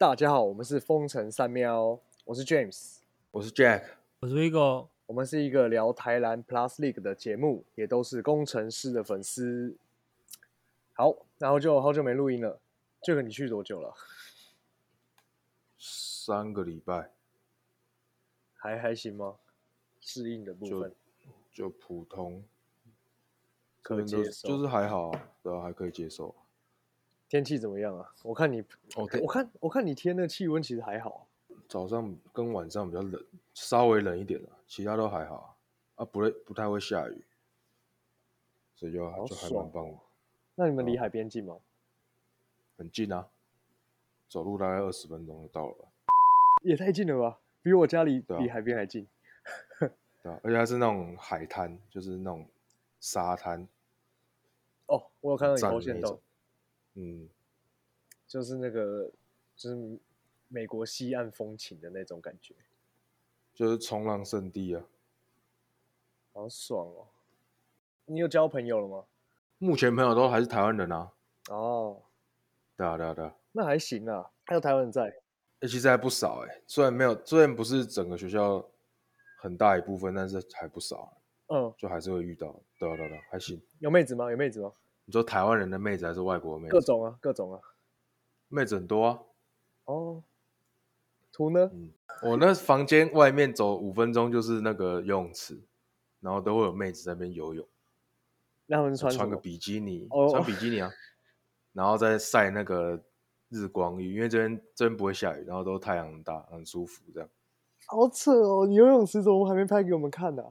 大家好，我们是风城三喵，我是 James，我是 Jack，我是 Vigo，我们是一个聊台南 Plus League 的节目，也都是工程师的粉丝。好，然后就好久没录音了。这个你去多久了？三个礼拜，还还行吗？适应的部分就普通，可接受，就是还好啊，对啊，还可以接受。天气怎么样啊？我看你，哦，我看我看你天那气温其实还好，早上跟晚上比较冷，稍微冷一点了，其他都还好啊，不会不太会下雨，所以就就还蛮棒的。那你们离海边近吗？很近啊，走路大概二十分钟就到了。也太近了吧，比我家里离海边还近。对啊，而且还是那种海滩，就是那种沙滩。哦，我有看到你头线洞。嗯，就是那个，就是美国西岸风情的那种感觉，就是冲浪圣地啊，好爽哦！你有交朋友了吗？目前朋友都还是台湾人啊。哦，对啊，对啊，对啊，那还行啊，还有台湾人在。哎，其实还不少哎，虽然没有，虽然不是整个学校很大一部分，但是还不少。嗯，就还是会遇到，对啊，对啊，还行。有妹子吗？有妹子吗？你说台湾人的妹子还是外国妹子？各种啊，各种啊，妹子很多啊。哦，图呢？嗯，我那房间外面走五分钟就是那个游泳池，然后都会有妹子在那边游泳。那他们穿穿个比基尼，穿比基尼啊，然后再晒那个日光浴，因为这边这边不会下雨，然后都太阳很大，很舒服这样。好扯哦！你游泳池怎么还没拍给我们看呢？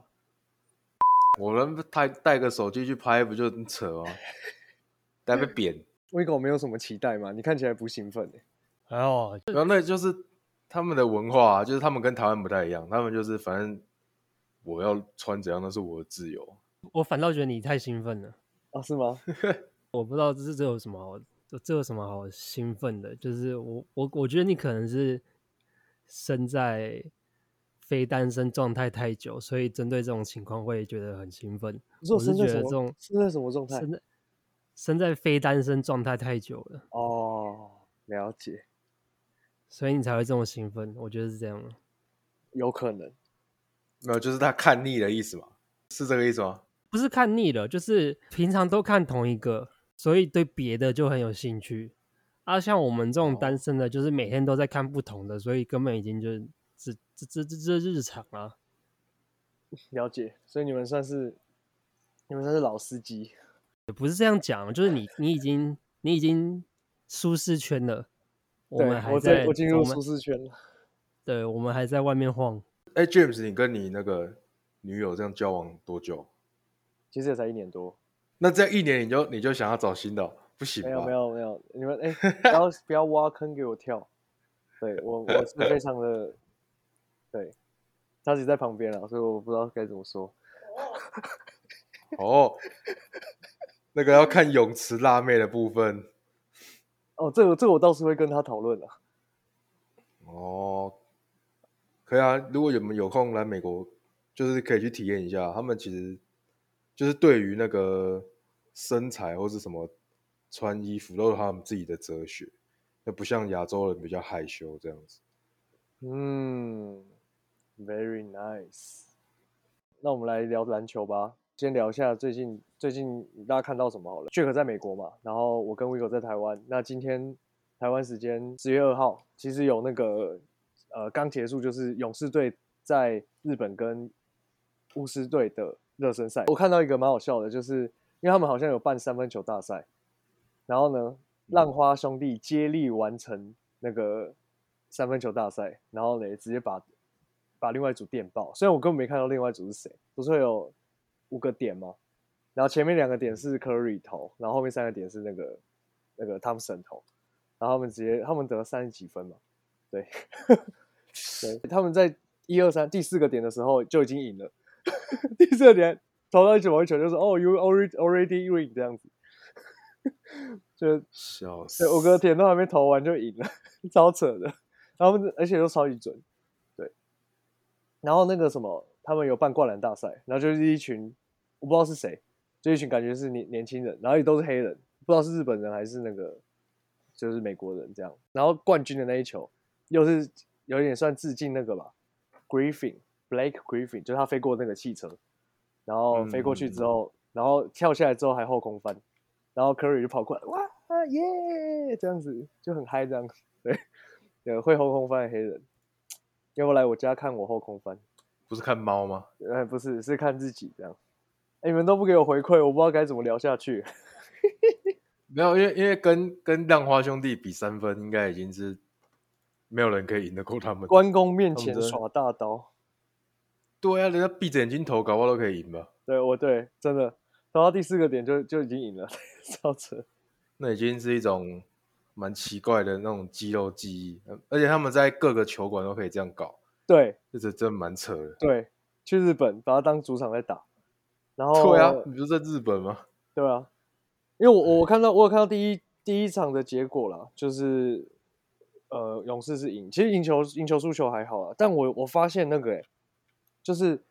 我们带带个手机去拍，不就很扯吗？带被扁。威狗没有什么期待吗？你看起来不兴奋哎。还好，然后那就是他们的文化，就是他们跟台湾不太一样。他们就是反正我要穿怎样那是我的自由。我反倒觉得你太兴奋了啊？是吗？我不知道这是这有什么好，这有什么好兴奋的？就是我我我觉得你可能是身在。非单身状态太久，所以针对这种情况会觉得很兴奋。我是觉得这种身在什么状态？身在身在非单身状态太久了。哦，了解。所以你才会这么兴奋？我觉得是这样。有可能。没有，就是他看腻的意思嘛？是这个意思吗？不是看腻了，就是平常都看同一个，所以对别的就很有兴趣。啊，像我们这种单身的，就是每天都在看不同的，所以根本已经就。这这这这这日常啊，了解，所以你们算是你们算是老司机，也不是这样讲，就是你你已经你已经舒适圈了，我们还在我进入舒适圈了，对，我们还在外面晃。哎，James，你跟你那个女友这样交往多久？其实也才一年多。那这一年你就你就想要找新的，不行？没有没有没有，你们哎，不要不要挖坑给我跳，对我我是非常的。对，他己在旁边了，所以我不知道该怎么说。哦，那个要看泳池辣妹的部分。哦，这个这个我倒是会跟他讨论的。哦，可以啊，如果有有空来美国，就是可以去体验一下。他们其实就是对于那个身材或是什么穿衣服，都有他们自己的哲学，那不像亚洲人比较害羞这样子。嗯。Very nice。那我们来聊篮球吧。先聊一下最近最近大家看到什么好了。Jack 在美国嘛，然后我跟 Vigo 在台湾。那今天台湾时间十月二号，其实有那个呃刚结束，就是勇士队在日本跟巫师队的热身赛。我看到一个蛮好笑的，就是因为他们好像有办三分球大赛，然后呢，浪花兄弟接力完成那个三分球大赛，然后呢直接把。把另外一组电爆，虽然我根本没看到另外一组是谁，不是会有五个点吗？然后前面两个点是 Curry 投，然后后面三个点是那个那个 Thompson 投，然后他们直接他们得了三十几分嘛，对，对，他们在一二三第四个点的时候就已经赢了，第四个点投到一球一球就是哦，You already already win 这样子，就笑死，五个点都还没投完就赢了，超扯的，然后而且都超级准。然后那个什么，他们有办灌篮大赛，然后就是一群我不知道是谁，就一群感觉是年年轻人，然后也都是黑人，不知道是日本人还是那个就是美国人这样。然后冠军的那一球又是有点算致敬那个吧，Griffin Blake Griffin，就是他飞过那个汽车，然后飞过去之后，然后跳下来之后还后空翻，然后 Curry 就跑过来，哇耶，这样子就很嗨这样子。对，对会后空翻的黑人，要不来我家看我后空翻？不是看猫吗？哎，不是，是看自己这样。哎，你们都不给我回馈，我不知道该怎么聊下去。没有，因为因为跟跟浪花兄弟比三分，应该已经是没有人可以赢得过他们。关公面前耍大刀。对啊，人家闭着眼睛投，搞不好都可以赢吧？对，我对，真的投到第四个点就就已经赢了，超扯。那已经是一种蛮奇怪的那种肌肉记忆，而且他们在各个球馆都可以这样搞。对，这这真蛮扯的。对，去日本把它当主场在打，然后对啊，你不是在日本吗？对啊，因为我我看到我有看到第一第一场的结果啦，就是呃勇士是赢，其实赢球赢球输球还好啊，但我我发现那个哎，就是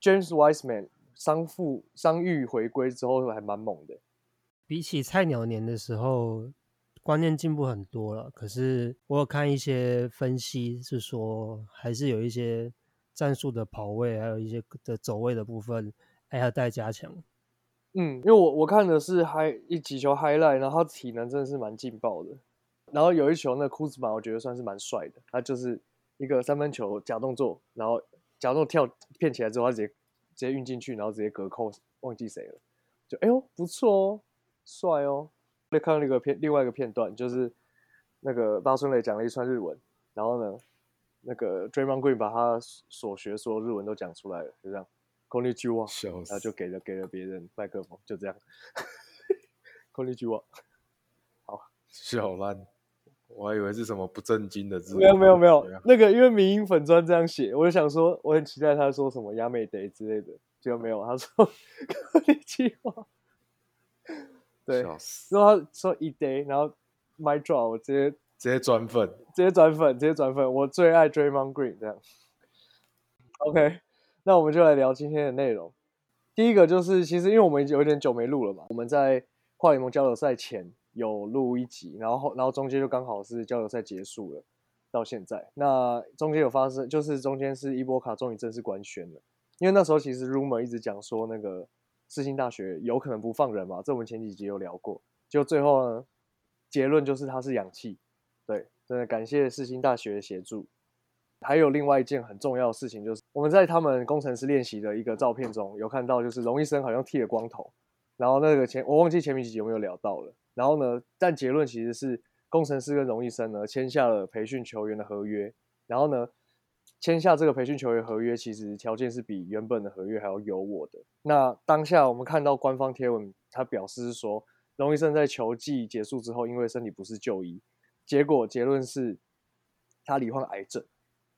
James Wiseman 伤复伤愈回归之后还蛮猛的，比起菜鸟年的时候。观念进步很多了，可是我有看一些分析是说，还是有一些战术的跑位，还有一些的走位的部分还要待加强。嗯，因为我我看的是 high 一几球 highlight，然后他体能真的是蛮劲爆的。然后有一球那库兹马，我觉得算是蛮帅的，他就是一个三分球假动作，然后假动作跳骗起来之后，他直接直接运进去，然后直接隔扣，忘记谁了，就哎呦不错哦，帅哦。看到那个片，另外一个片段就是那个巴春磊讲了一串日文，然后呢，那个 Draymond Green 把他所学所有日文都讲出来了，就这样，Konnichiwa，然后就给了给了别人麦克风，就这样，Konnichiwa，好，笑烂，我还以为是什么不正经的字，没有没有没有，那个因为民音粉专这样写，我就想说我很期待他说什么亚美得之类的，结果没有，他说 Konnichiwa。对，然后说一 day，然后 my draw，我直接直接转粉，直接转粉，直接转粉，我最爱 Draymond Green 这样。OK，那我们就来聊今天的内容。第一个就是，其实因为我们有点久没录了嘛，我们在跨联盟交流赛前有录一集，然后然后中间就刚好是交流赛结束了，到现在，那中间有发生，就是中间是伊波卡终于正式官宣了，因为那时候其实 rumor 一直讲说那个。世新大学有可能不放人嘛？这我们前几集有聊过。就最后呢，结论就是他是氧气。对，真的感谢世新大学的协助。还有另外一件很重要的事情，就是我们在他们工程师练习的一个照片中有看到，就是荣医生好像剃了光头。然后那个前我忘记前面几集有没有聊到了。然后呢，但结论其实是工程师跟荣医生呢签下了培训球员的合约。然后呢？签下这个培训球员合约，其实条件是比原本的合约还要优渥的。那当下我们看到官方贴文，他表示说，龙医生在球季结束之后，因为身体不适就医，结果结论是他罹患癌症。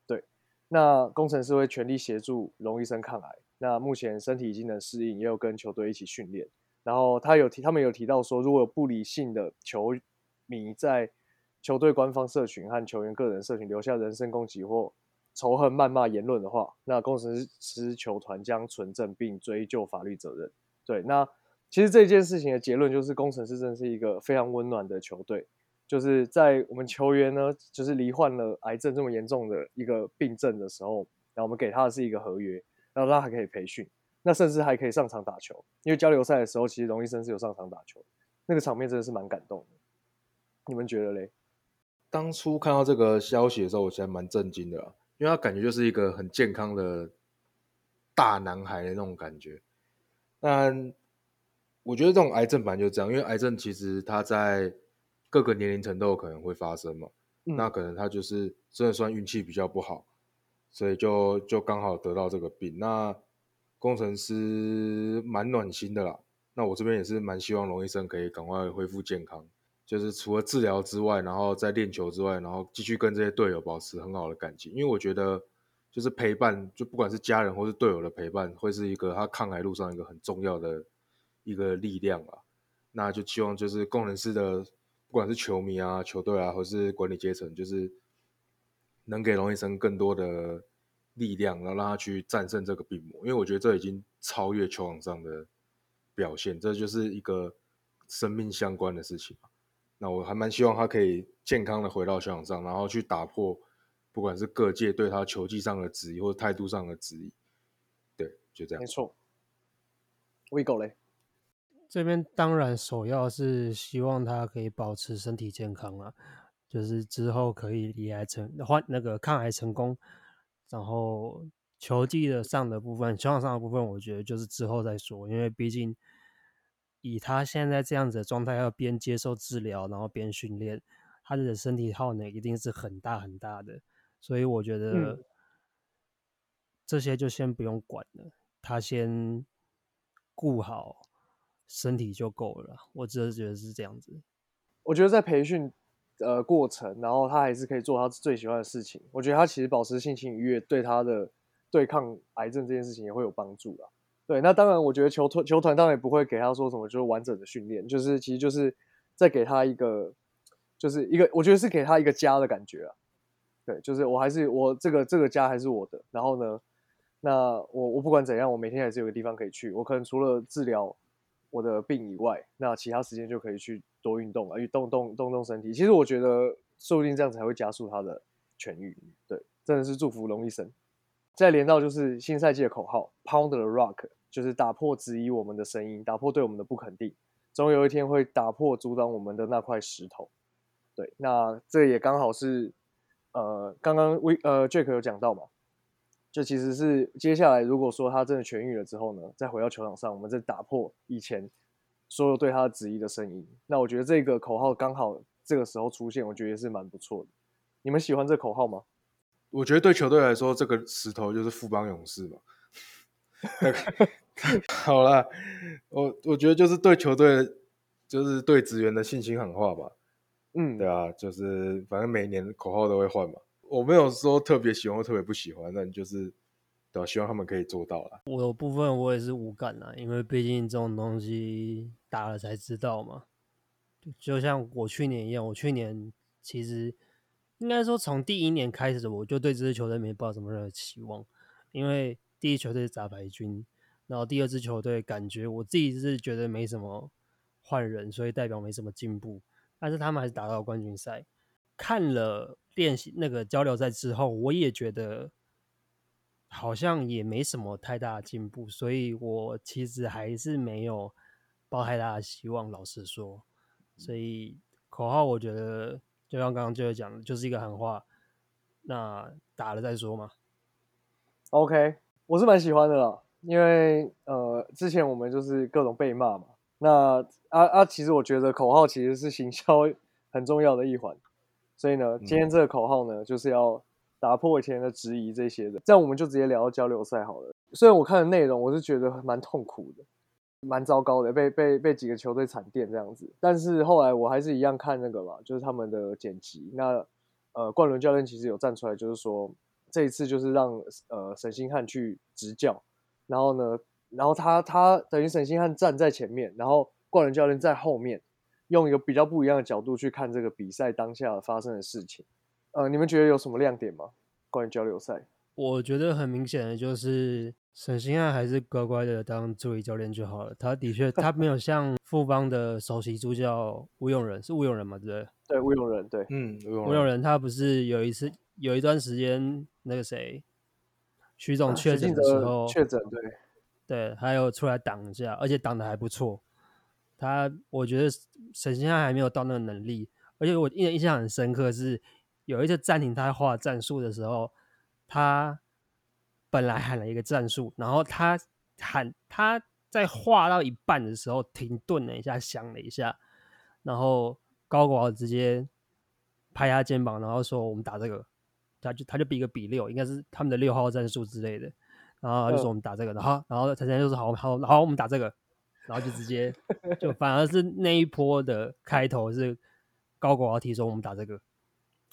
对，那工程师会全力协助龙医生抗癌。那目前身体已经能适应，也有跟球队一起训练。然后他有提，他们有提到说，如果有不理性的球迷在球队官方社群和球员个人社群留下人身攻击或仇恨、谩骂言论的话，那工程师球团将存证并追究法律责任。对，那其实这件事情的结论就是，工程师真的是一个非常温暖的球队。就是在我们球员呢，就是罹患了癌症这么严重的一个病症的时候，然后我们给他的是一个合约，然后他还可以培训，那甚至还可以上场打球。因为交流赛的时候，其实荣医生是有上场打球，那个场面真的是蛮感动的。你们觉得嘞？当初看到这个消息的时候，我其实蛮震惊的。因为他感觉就是一个很健康的大男孩的那种感觉，但我觉得这种癌症本来就这样，因为癌症其实它在各个年龄层都有可能会发生嘛。那可能他就是真的算运气比较不好，所以就就刚好得到这个病。那工程师蛮暖心的啦，那我这边也是蛮希望龙医生可以赶快恢复健康。就是除了治疗之外，然后在练球之外，然后继续跟这些队友保持很好的感情。因为我觉得，就是陪伴，就不管是家人或是队友的陪伴，会是一个他抗癌路上一个很重要的一个力量啊。那就希望就是工程师的，不管是球迷啊、球队啊，或是管理阶层，就是能给龙医生更多的力量，然后让他去战胜这个病魔。因为我觉得这已经超越球场上的表现，这就是一个生命相关的事情那我还蛮希望他可以健康的回到球场上，然后去打破不管是各界对他球技上的质疑或者态度上的质疑。对，就这样没。错。Vigo 嘞，这边当然首要是希望他可以保持身体健康啊，就是之后可以离癌成换那个抗癌成功，然后球技的上的部分、球场上的部分，我觉得就是之后再说，因为毕竟以他现在这样子的状态，要边接受治疗，然后边训练，他的身体耗能一定是很大很大的，所以我觉得嗯这些就先不用管了，他先顾好身体就够了。我只是觉得是这样子。我觉得在培训呃过程，然后他还是可以做他最喜欢的事情。我觉得他其实保持心情愉悦，对他的对抗癌症这件事情也会有帮助啦。对，那当然，我觉得球团球团当然也不会给他说什么就是完整的训练，就是其实就是再给他一个，就是一个我觉得是给他一个家的感觉啊。对，就是我还是我这个这个家还是我的。然后呢，那我我不管怎样，我每天还是有个地方可以去。我可能除了治疗我的病以外，那其他时间就可以去多运动啊，运动动动动身体。其实我觉得说不定这样才会加速他的痊愈。对，真的是祝福龙医生。再连到就是新赛季的口号 “Pound the Rock”，就是打破质疑我们的声音，打破对我们的不肯定，总有一天会打破阻挡我们的那块石头。对，那这也刚好是呃，刚刚威呃 Jack 有讲到嘛，就其实是接下来如果说他真的痊愈了之后呢，再回到球场上，我们再打破以前所有对他质疑的声音。那我觉得这个口号刚好这个时候出现，我觉得也是蛮不错的。你们喜欢这口号吗？我觉得对球队来说，这个石头就是富邦勇士嘛。好啦，我我觉得就是对球队，就是对职员的信心喊话吧。嗯，对啊，就是反正每年口号都会换嘛。我没有说特别喜欢或特别不喜欢，那你就是对、啊、希望他们可以做到啦。我有部分我也是无感啦，因为毕竟这种东西打了才知道嘛。就就像我去年一样，我去年其实应该说从第一年开始，我就对这支球队没抱什么任何期望，因为第一球队是杂牌军，然后第二支球队感觉我自己是觉得没什么换人，所以代表没什么进步，但是他们还是打到冠军赛。看了练习那个交流赛之后，我也觉得好像也没什么太大的进步，所以我其实还是没有抱太大的希望。老实说，所以口号我觉得就像刚刚就讲的，就是一个喊话，那打了再说嘛。OK，我是蛮喜欢的啦，因为呃，之前我们就是各种被骂嘛。那啊啊，其实我觉得口号其实是行销 很重要的一环，所以呢，今天这个口号呢，就是要打破以前的质疑这些的。这样我们就直接聊到交流赛好了。虽然我看的内容我是觉得蛮痛苦的，蛮糟糕的，被被被几个球队惨电这样子。但是后来我还是一样看那个嘛，就是他们的剪辑。那呃，冠伦教练其实有站出来，就是说。这一次就是让呃沈星汉去执教，然后呢，然后他他等于沈星汉站在前面，然后冠伦教练在后面，用一个比较不一样的角度去看这个比赛当下发生的事情。呃，你们觉得有什么亮点吗？关于交流赛？我觉得很明显的就是沈星汉还是乖乖的当助理教练就好了。他的确他没有像富邦的首席助教吴永仁是吴永仁嘛，对不对？对，吴永仁，对，嗯，吴永仁他不是有一次有一段时间那个谁徐总确诊的时候，确诊对对，还有出来挡一下，而且挡的还不错。他我觉得沈星汉还没有到那个能力，而且我印印象很深刻是有一次暂停他画战术的时候，他本来喊了一个战术，然后他喊他在画到一半的时候停顿了一下，想了一下，然后高国豪直接拍他肩膀，然后说我们打这个，他就他就比一个比六，应该是他们的六号战术之类的，然后他就说我们打这个，然后然后陈晨就说好好好，我们打这个，然后就直接就反而是那一波的开头是高国豪提说我们打这个，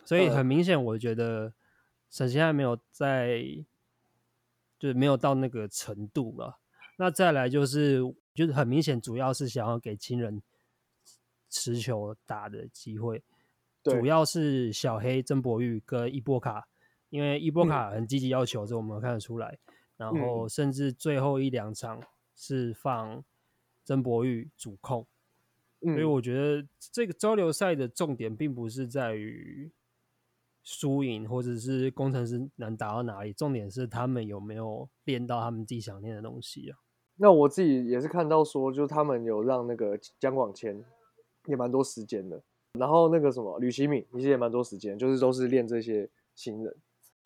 所以很明显，我觉得沈星汉没有在，就是没有到那个程度了。那再来就是，就是很明显，主要是想要给亲人持球打的机会，主要是小黑、曾博玉跟伊波卡，因为伊波卡很积极要求，这我们看得出来。然后甚至最后一两场是放曾博玉主控，所以嗯我觉得这个交流赛的重点并不是在于输赢，或者是工程师能打到哪里，重点是他们有没有练到他们自己想练的东西啊。那我自己也是看到说，就是他们有让那个姜广谦也蛮多时间的，然后那个什么吕其敏其实也蛮多时间，就是都是练这些新人。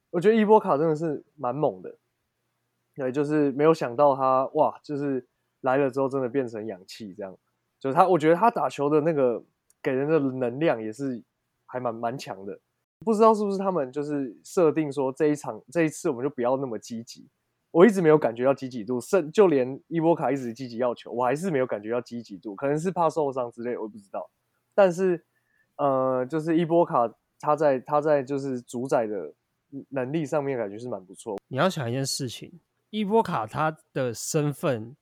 我觉得伊波卡真的是蛮猛的，对，就是没有想到他哇，就是来了之后真的变成氧气这样，就是他，我觉得他打球的那个给人的能量也是还蛮蛮强的。不知道是不是他们就是设定说这一场这一次我们就不要那么积极，我一直没有感觉到积极度，甚就连伊波卡一直积极要求，我还是没有感觉到积极度，可能是怕受伤之类，我也不知道。但是，呃，就是伊波卡他在他在就是主宰的能力上面感觉是蛮不错。你要想一件事情，伊波卡他的身份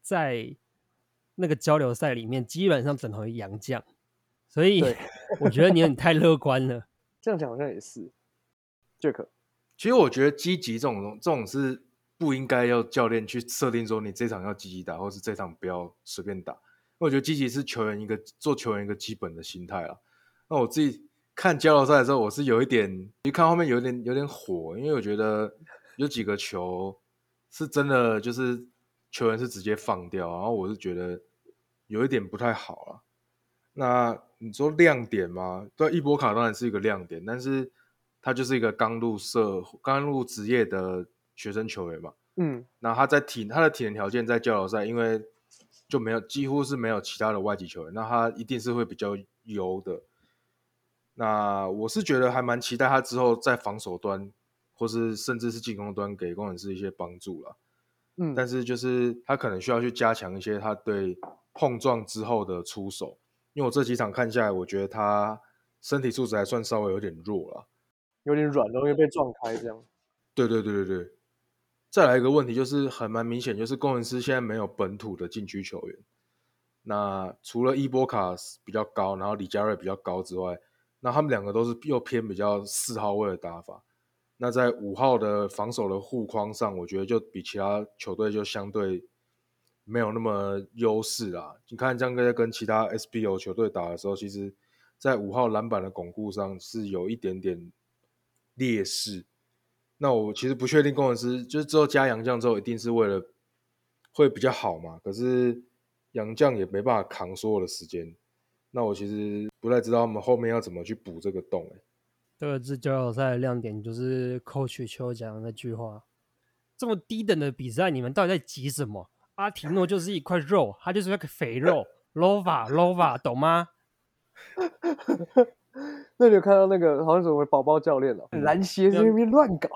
在那个交流赛里面基本上等同于洋将，所以 我觉得你很太乐观了。这样讲好像也是，Jack，其实我觉得积极这种东这种是不应该要教练去设定说你这场要积极打，或是这场不要随便打。我觉得积极是球员一个做球员一个基本的心态啊。那我自己看交流赛的时候，我是有一点，一看后面有点有点火，因为我觉得有几个球是真的就是球员是直接放掉，然后我是觉得有一点不太好了。那你说亮点吗？对，伊波卡当然是一个亮点，但是他就是一个刚入社、刚入职业的学生球员嘛。嗯，那他在体他的体能条件在交流赛，因为就没有几乎是没有其他的外籍球员，那他一定是会比较优的。那我是觉得还蛮期待他之后在防守端，或是甚至是进攻端给工程师一些帮助了。嗯，但是就是他可能需要去加强一些他对碰撞之后的出手，因为我这几场看下来，我觉得他身体素质还算稍微有点弱了。有点软，容易被撞开这样。对对对对对。再来一个问题就是很蛮明显，就是工程师现在没有本土的禁区球员。那除了伊波卡比较高，然后李佳瑞比较高之外，那他们两个都是又偏比较四号位的打法。那在五号的防守的护框上，我觉得就比其他球队就相对没有那么优势啦。你看，江哥在跟其他 SBO 球队打的时候，其实在五号篮板的巩固上是有一点点劣势。那我其实不确定工程师就是之后加洋将之后，一定是为了会比较好嘛？可是洋将也没办法扛所有的时间。那我其实不太知道他们后面要怎么去补这个洞、欸。这个是交流赛的亮点，就是 Coach 邱讲的那句话：这么低等的比赛，你们到底在急什么？阿提诺就是一块肉，他就是那个肥肉，Lova Lova，懂吗？那你有看到那个好像什么宝宝教练哦，篮协在那边乱搞，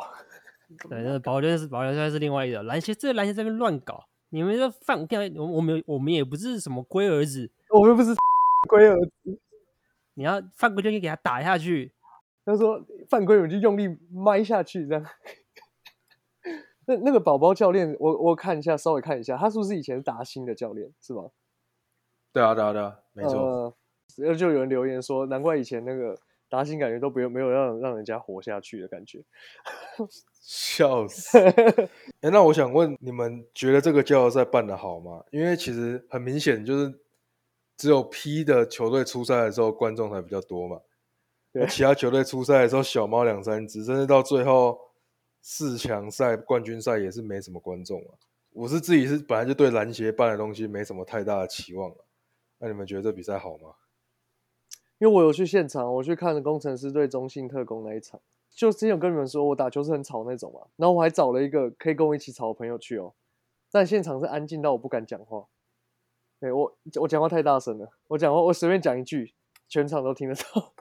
对，那保练是保练是另外一个篮协，这个篮协在那边乱搞，你们这犯，我我们我们也不是什么龟儿子，我们又不是龟儿子。你要犯规就应该给他打下去。他说犯规我就用力埋下去这样。那那个宝宝教练，我我看一下，稍微看一下，他是不是以前是达兴的教练是吧？对啊，对啊，对啊，没错。呃，然后就有人留言说，难怪以前那个达兴感觉都不用没有让让人家活下去的感觉。笑死！哎、那我想问，你们觉得这个交流赛办的好吗？因为其实很明显，就是只有 P 的球队出赛的时候，观众才比较多嘛。那对其他球队出赛的时候，小猫两三只，甚至到最后四强赛、冠军赛也是没什么观众啊。我是自己是本来就对篮协办的东西没什么太大的期望啊。那你们觉得这比赛好吗？因为我有去现场，我去看了工程师对中信特工那一场。就之前有跟你们说，我打球是很吵那种嘛，然后我还找了一个可以跟我一起吵的朋友去哦，但现场是安静到我不敢讲话。对我，我讲话太大声了，我讲话我随便讲一句，全场都听得到。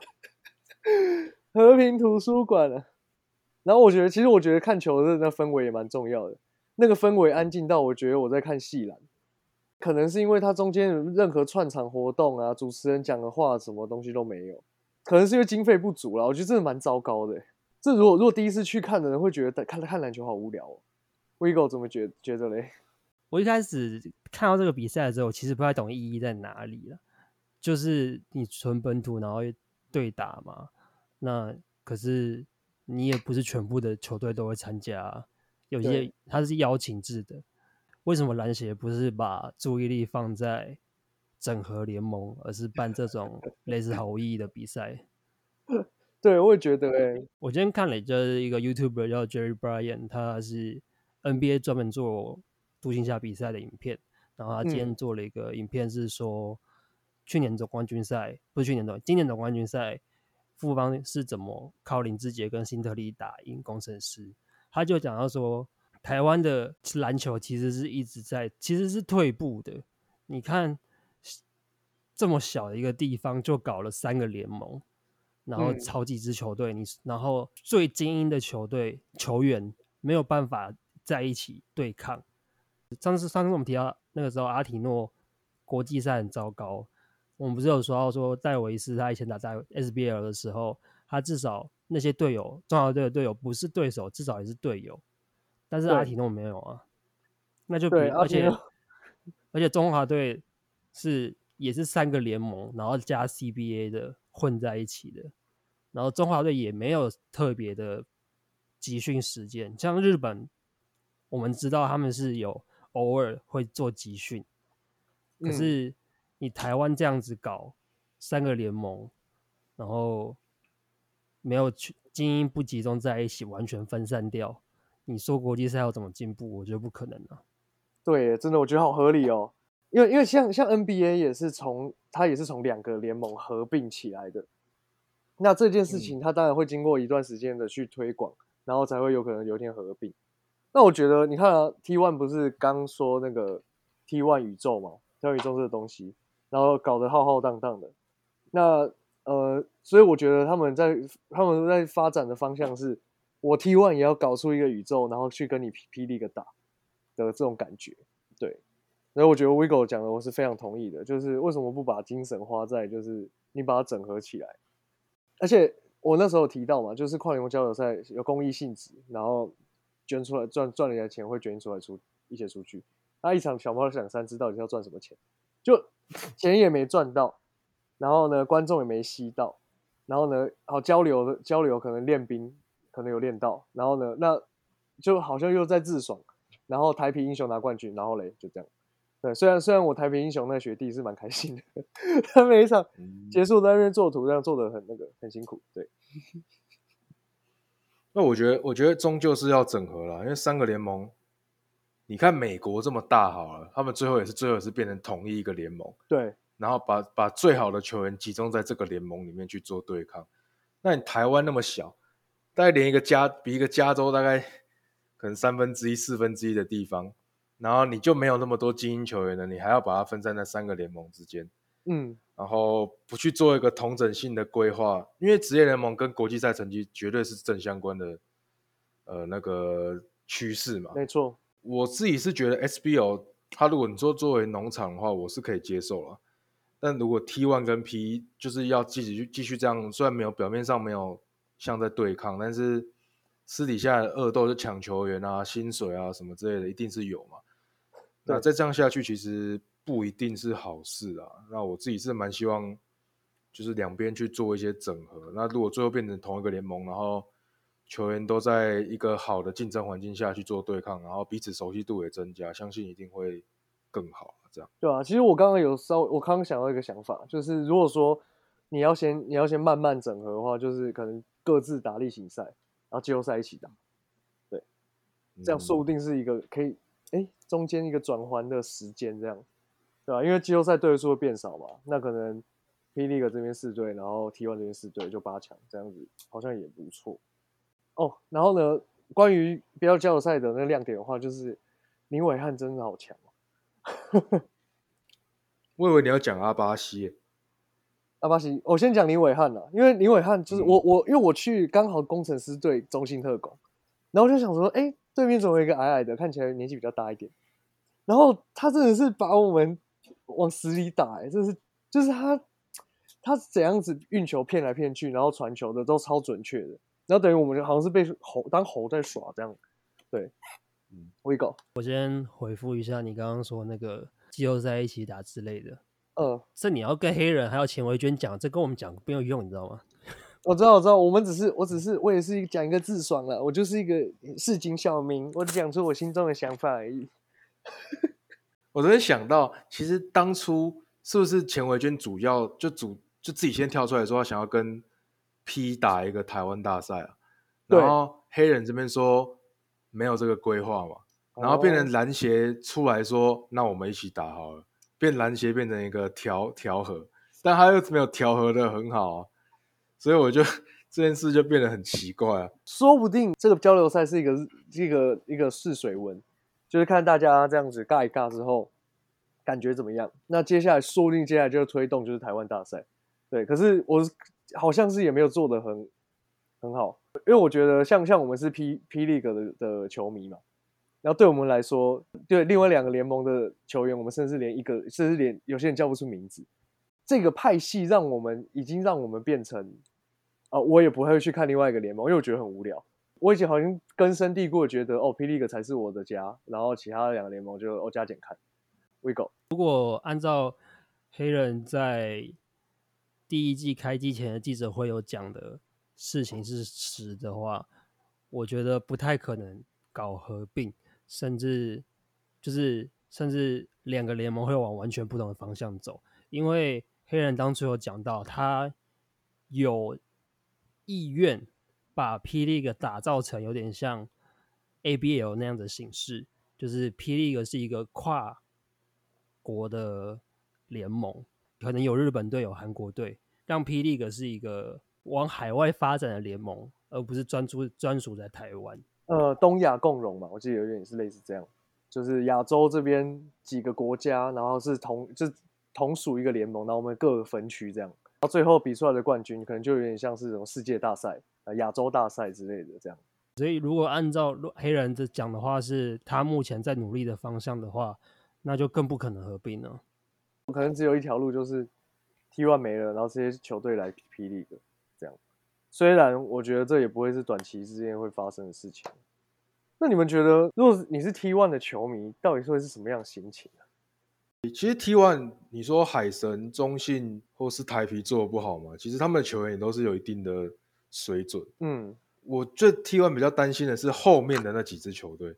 和平图书馆啊，然后我觉得，其实我觉得看球的那氛围也蛮重要的，那个氛围安静到我觉得我在看戏篮。可能是因为它中间有任何串场活动啊，主持人讲的话什么东西都没有，可能是因为经费不足啦。我觉得真的蛮糟糕的。这如果如果第一次去看的人会觉得看看篮球好无聊哦。Vigo 怎么觉觉得嘞？我一开始看到这个比赛的时候，其实不太懂意义在哪里了。就是你纯本土，然后对打嘛，那可是你也不是全部的球队都会参加啊，有些对它是邀请制的。为什么篮协不是把注意力放在整合联盟，而是办这种类似毫无意义的比赛。对，我也觉得、欸，我今天看了就是一个 YouTuber 叫 Jerry Bryan，他是 NBA 专门做独行侠比赛的影片，然后他今天嗯做了一个影片，是说去年总冠军赛不是去年总，今年总冠军赛富邦是怎么靠林志杰跟辛特利打赢工程师。他就讲到说，台湾的篮球其实是一直在，其实是退步的。你看这么小的一个地方，就搞了三个联盟，然后嗯好几支球队，你然后最精英的球队球员没有办法在一起对抗。上次上次我们提到那个时候阿提诺国际赛很糟糕，我们不是有说到说戴维斯他以前打在 SBL 的时候，他至少那些队友中华队的队友不是对手，至少也是队友，但是阿对。提诺没有啊，那就比而且而且中华队是也是三个联盟，然后加 CBA 的混在一起的，然后中华队也没有特别的集训时间，像日本，我们知道他们是有偶尔会做集训，可嗯是你台湾这样子搞三个联盟，然后没有去精英不集中在一起，完全分散掉，你说国际赛要怎么进步？我觉得不可能啊。对，真的我觉得好合理哦。因为因为像像 NBA 也是从它也是从两个联盟合并起来的，那这件事情它当然会经过一段时间的去推广，然后才会有可能有一天合并。那我觉得你看啊，T One 不是刚说那个 T One 宇宙嘛，T One 宇宙这个东西，然后搞得浩浩荡荡的。那呃，所以我觉得他们在他们在发展的方向是，我 T One 也要搞出一个宇宙，然后去跟你霹霹雳个打的这种感觉。对，所以我觉得 Vigo 讲的我是非常同意的，就是为什么不把精神花在就是你把它整合起来，而且我那时候提到嘛，就是跨联盟交流赛有公益性质，然后捐出来赚赚人家钱会捐出来出一些出去，那一场小猫两三只到底是要赚什么钱？就 钱也没赚到，然后呢观众也没吸到，然后呢好交流的交流可能练兵可能有练到，然后呢那就好像又在自爽。然后台皮英雄拿冠军，然后嘞就这样。对，虽然虽然我台皮英雄那学弟是蛮开心的，他每一场嗯结束在那边做图，这样做的很那个很辛苦。对，那我觉得，我觉得终究是要整合了，因为三个联盟，你看美国这么大好了，他们最后也是最后也是变成统一一个联盟，对，然后把把最好的球员集中在这个联盟里面去做对抗。那你台湾那么小，大概连一个加比一个加州大概可能三分之一、四分之一的地方，然后你就没有那么多精英球员了，你还要把它分散在三个联盟之间。嗯，然后不去做一个同整性的规划，因为职业联盟跟国际赛成绩绝对是正相关的，呃，那个趋势嘛。没错，我自己是觉得 SBO 它如果你说作为农场的话，我是可以接受了。但如果 T1 跟 P 就是要继续继续这样，虽然没有表面上没有像在对抗，但是私底下的恶斗就抢球员啊、薪水啊什么之类的，一定是有嘛。那再这样下去，其实不一定是好事啊。那我自己是蛮希望，就是两边去做一些整合。那如果最后变成同一个联盟，然后球员都在一个好的竞争环境下去做对抗，然后彼此熟悉度也增加，相信一定会更好。这样，对啊。其实我刚刚有稍，我刚刚想到一个想法，就是如果说你要先你要先慢慢整合的话，就是可能各自打例行赛，然后季后赛一起打，对这样嗯说不定是一个可以，哎，中间一个转换的时间，这样，对吧、因为季后赛队数会变少嘛，那可能 P League 这边四队，然后 T One 这边四队就八强，这样子好像也不错。哦，然后呢，关于不要交流赛的那个亮点的话，就是林伟汉真的好强哦。我以为你要讲阿巴西，阿巴西，我先讲林伟汉啦，因为林伟汉就是嗯我我因为我去刚好工程师队中信特工，然后我就想说，哎，对面怎么有一个矮矮的，看起来年纪比较大一点，然后他真的是把我们往死里打、哎，这是就是他他是怎样子运球骗来骗去，然后传球的都超准确的，然后等于我们好像是被猴当猴在耍这样，对，嗯威狗，我先回复一下你刚刚说那个季后赛一起打之类的，嗯，这你要跟黑人还有钱维娟讲，这跟我们讲没有用，你知道吗？我知道，我知道，我们只是，我只是，我也是讲一个自爽了，我就是一个市井小民，我只讲出我心中的想法而已。我昨天想到，其实当初是不是钱维娟主要就主就自己先跳出来说他想要跟 P 打一个台湾大赛啊？然后黑人这边说没有这个规划嘛，然后变成哦篮协出来说，那我们一起打好了，变篮协变成一个调调和，但他又没有调和的很好啊，所以我就这件事就变得很奇怪啊。说不定这个交流赛是一个一个一个试水温，就是看大家这样子尬一尬之后感觉怎么样。那接下来说不定接下来就推动就是台湾大赛，对。可是我好像是也没有做的很很好，因为我觉得像像我们是 P P League 的的球迷嘛，然后对我们来说，对另外两个联盟的球员，我们甚至连一个甚至连有些人叫不出名字。这个派系让我们已经让我们变成啊、我也不会去看另外一个联盟，因为我觉得很无聊。我以前好像根深蒂固的觉得，哦霹雳 e 才是我的家，然后其他的两个联盟就哦加减看。We go，如果按照黑人在第一季开机前的记者会有讲的事情是实的话，我觉得不太可能搞合并，甚至就是甚至两个联盟会往完全不同的方向走，因为黑人当初有讲到他有意愿把霹雳 e 打造成有点像 ABL 那样的形式，就是霹雳 e 是一个跨国的联盟，可能有日本队、有韩国队，让霹雳 e 是一个往海外发展的联盟，而不是专注专属在台湾。呃，东亚共荣嘛，我记得有点是类似这样，就是亚洲这边几个国家，然后是同就同属一个联盟，然后我们各个分区这样，到最后比出来的冠军可能就有点像是什么世界大赛、呃亚洲大赛之类的这样。所以，如果按照黑人的讲的话，是他目前在努力的方向的话，那就更不可能合并了。可能只有一条路，就是 T one 没了，然后这些球队来霹雳的这样。虽然我觉得这也不会是短期之间会发生的事情。那你们觉得，如果你是 T one 的球迷，到底会是什么样的心情啊？其实 T One，你说海神、中信或是台皮做的不好吗？其实他们的球员也都是有一定的水准。嗯，我最 T One 比较担心的是后面的那几支球队，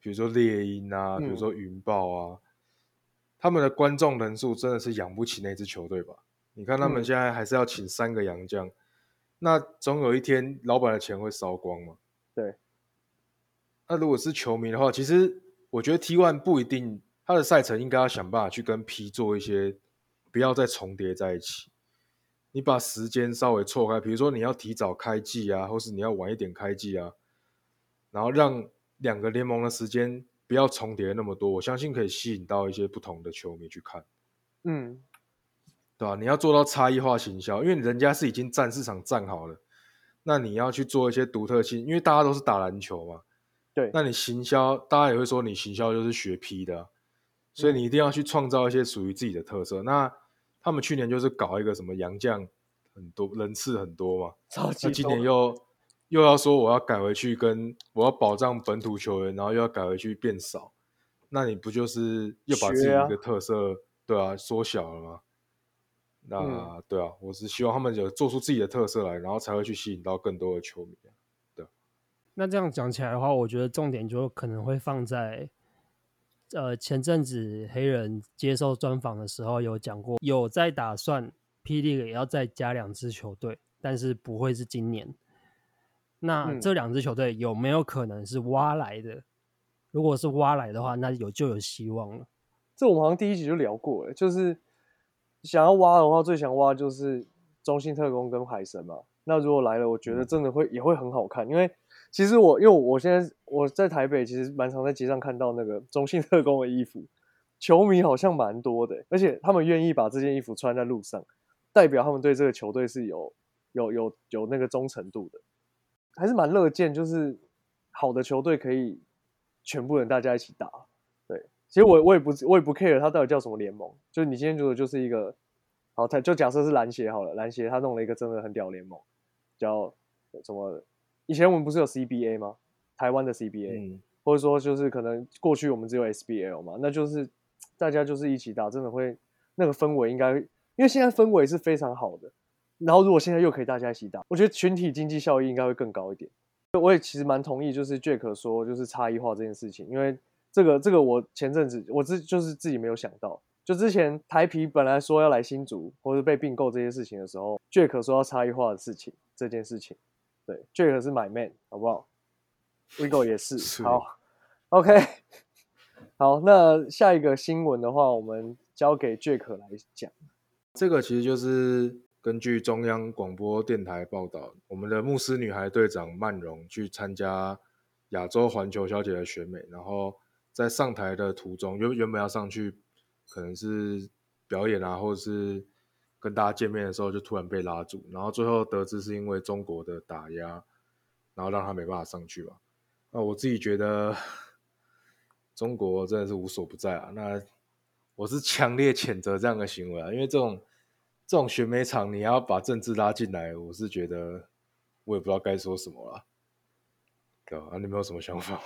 比如说猎鹰啊，嗯比如说云豹啊，他们的观众人数真的是养不起那支球队吧？你看他们嗯现在还是要请三个洋将，那总有一天老板的钱会烧光嘛。对。那如果是球迷的话，其实我觉得 T One 不一定，他的赛程应该要想办法去跟 P 做一些，不要再重叠在一起。你把时间稍微错开，比如说你要提早开季啊，或是你要晚一点开季啊，然后让两个联盟的时间不要重叠那么多，我相信可以吸引到一些不同的球迷去看，嗯，对吧、你要做到差异化行销，因为人家是已经占市场占好了，那你要去做一些独特性，因为大家都是打篮球嘛，对，那你行销，大家也会说你行销就是学 P 的啊、所以你一定要去创造一些属于自己的特色。那他们去年就是搞一个什么洋将很多人次很多嘛，超级那今年又又要说我要改回去跟我要保障本土球员，然后又要改回去变少，那你不就是又把自己学啊一个特色、对啊缩小了吗？那、嗯对啊，我是希望他们有做出自己的特色来，然后才会去吸引到更多的球迷啊。那这样讲起来的话，我觉得重点就可能会放在，呃，前阵子黑人接受专访的时候有讲过，有在打算霹雳也要再加两支球队，但是不会是今年。那嗯这两支球队有没有可能是挖来的？如果是挖来的话，那有就有希望了。这我们好像第一集就聊过了，就是想要挖的话，最想挖就是中信特工跟海神嘛。那如果来了，我觉得真的会也会很好看，因为其实我因为我现在我在台北，其实蛮常在街上看到那个中信特工的衣服，球迷好像蛮多的，而且他们愿意把这件衣服穿在路上，代表他们对这个球队是有有有有那个忠诚度的，还是蛮乐见，就是好的球队可以全部人大家一起打。对，其实我我也不我也不 care 他到底叫什么联盟，就是你今天觉得就是一个好，他就假设是篮协好了，篮协他弄了一个真的很屌联盟，叫什么？以前我们不是有 CBA 吗？台湾的 CBA，、嗯，或者说就是可能过去我们只有 SBL 嘛，那就是大家就是一起打，真的会那个氛围应该，因为现在氛围是非常好的，然后如果现在又可以大家一起打，我觉得群体经济效益应该会更高一点。我也其实蛮同意，就是 Jack 说就是差异化这件事情，因为这个这个我前阵子我自就是自己没有想到，就之前台皮本来说要来新竹或者被并购这些事情的时候，Jack 说要差异化的事情这件事情，对，Jack 是 my man，好不好？Vigo 也是，是好，OK，好，那下一个新闻的话，我们交给 Jack 来讲。这个其实就是根据中央广播电台报道，我们的牧师女孩队长曼荣去参加亚洲环球小姐的选美，然后在上台的途中，原原本要上去可能是表演啊，或者是跟大家见面的时候，就突然被拉住，然后最后得知是因为中国的打压，然后让他没办法上去嘛。那我自己觉得中国真的是无所不在啊。那我是强烈谴责这样的行为啊，因为这种这种选美场你要把政治拉进来，我是觉得我也不知道该说什么了。对啊，你们有什么想法？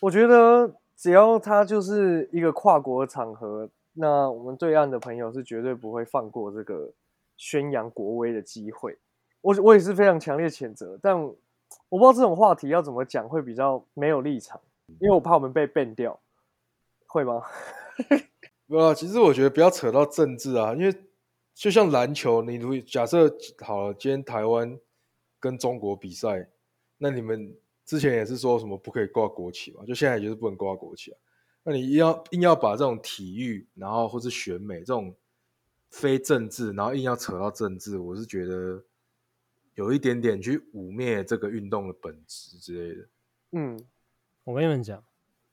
我觉得只要它就是一个跨国的场合，那我们对岸的朋友是绝对不会放过这个宣扬国威的机会。我我也是非常强烈谴责，但我不知道这种话题要怎么讲会比较没有立场，因为我怕我们被 ban 掉，会吗？不啊，其实我觉得不要扯到政治啊，因为就像篮球，你如果假设好了，今天台湾跟中国比赛，那你们之前也是说什么不可以挂国旗嘛？就现在也就是不能挂国旗啊。那你硬要硬要把这种体育，然后或是选美这种非政治，然后硬要扯到政治，我是觉得有一点点去污蔑这个运动的本质之类的。嗯，我跟你们讲，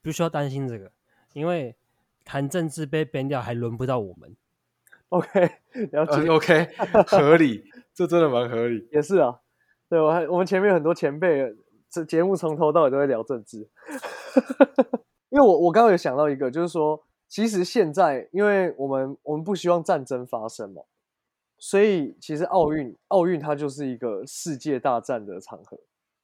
不需要担心这个，因为谈政治被 ban 掉还轮不到我们。OK，了解。呃 OK，合理，这真的蛮合理。也是啊，对我还我们前面很多前辈，这节目从头到尾都在聊政治。因为我我刚刚有想到一个，就是说，其实现在因为我们我们不希望战争发生嘛，所以其实奥运奥运它就是一个世界大战的场合，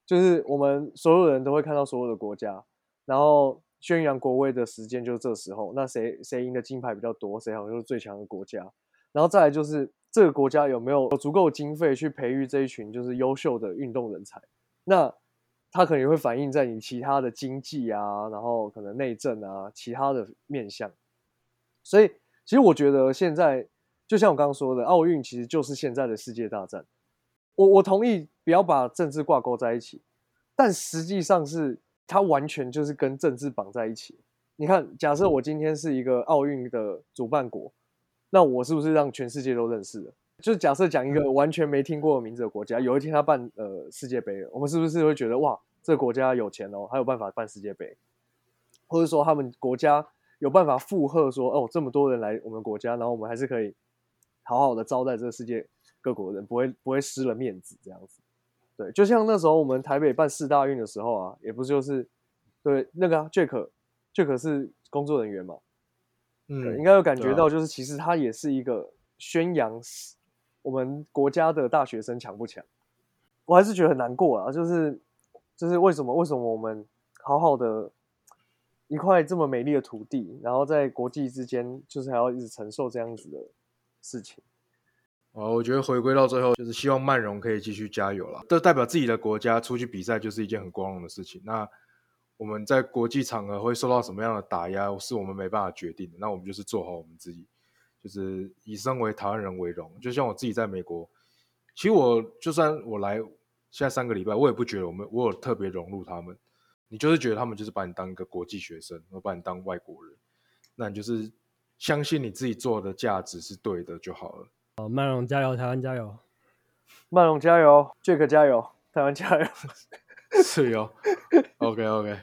就是我们所有人都会看到所有的国家，然后宣扬国威的时间就是这时候，那谁谁赢的金牌比较多，谁好像就是最强的国家。然后再来就是这个国家有没有足够经费去培育这一群就是优秀的运动人才，那它可能会反映在你其他的经济啊，然后可能内政啊，其他的面向。所以其实我觉得现在就像我刚刚说的，奥运其实就是现在的世界大战。我我同意不要把政治挂钩在一起，但实际上是它完全就是跟政治绑在一起。你看，假设我今天是一个奥运的主办国。那我是不是让全世界都认识了？就是假设讲一个完全没听过名字的国家，有一天他办呃世界杯了，我们是不是会觉得哇，这个国家有钱哦，还有办法办世界杯？或者说他们国家有办法附和说哦，这么多人来我们国家，然后我们还是可以好好的招待这个世界各国人，不会不会失了面子这样子。对，就像那时候我们台北办四大运的时候啊，也不就是对那个 Jack，Jack 是工作人员嘛。嗯，应该有感觉到，就是其实他也是一个宣扬我们国家的大学生强不强，我还是觉得很难过啊，就是就是为什么为什么我们好好的一块这么美丽的土地，然后在国际之间就是还要一直承受这样子的事情，啊，我觉得回归到最后，就是希望曼荣可以继续加油啦。这代表自己的国家出去比赛就是一件很光荣的事情。那我们在国际场合会受到什么样的打压，是我们没办法决定的。那我们就是做好我们自己，就是以身为台湾人为荣。就像我自己在美国，其实我就算我来现在三个礼拜，我也不觉得我们我有特别融入他们。你就是觉得他们就是把你当一个国际学生，或把你当外国人，那你就是相信你自己做的价值是对的就好了。好，曼荣加油，台湾加油！曼荣加油，Jack 加油，台湾加油。是哟，OK OK，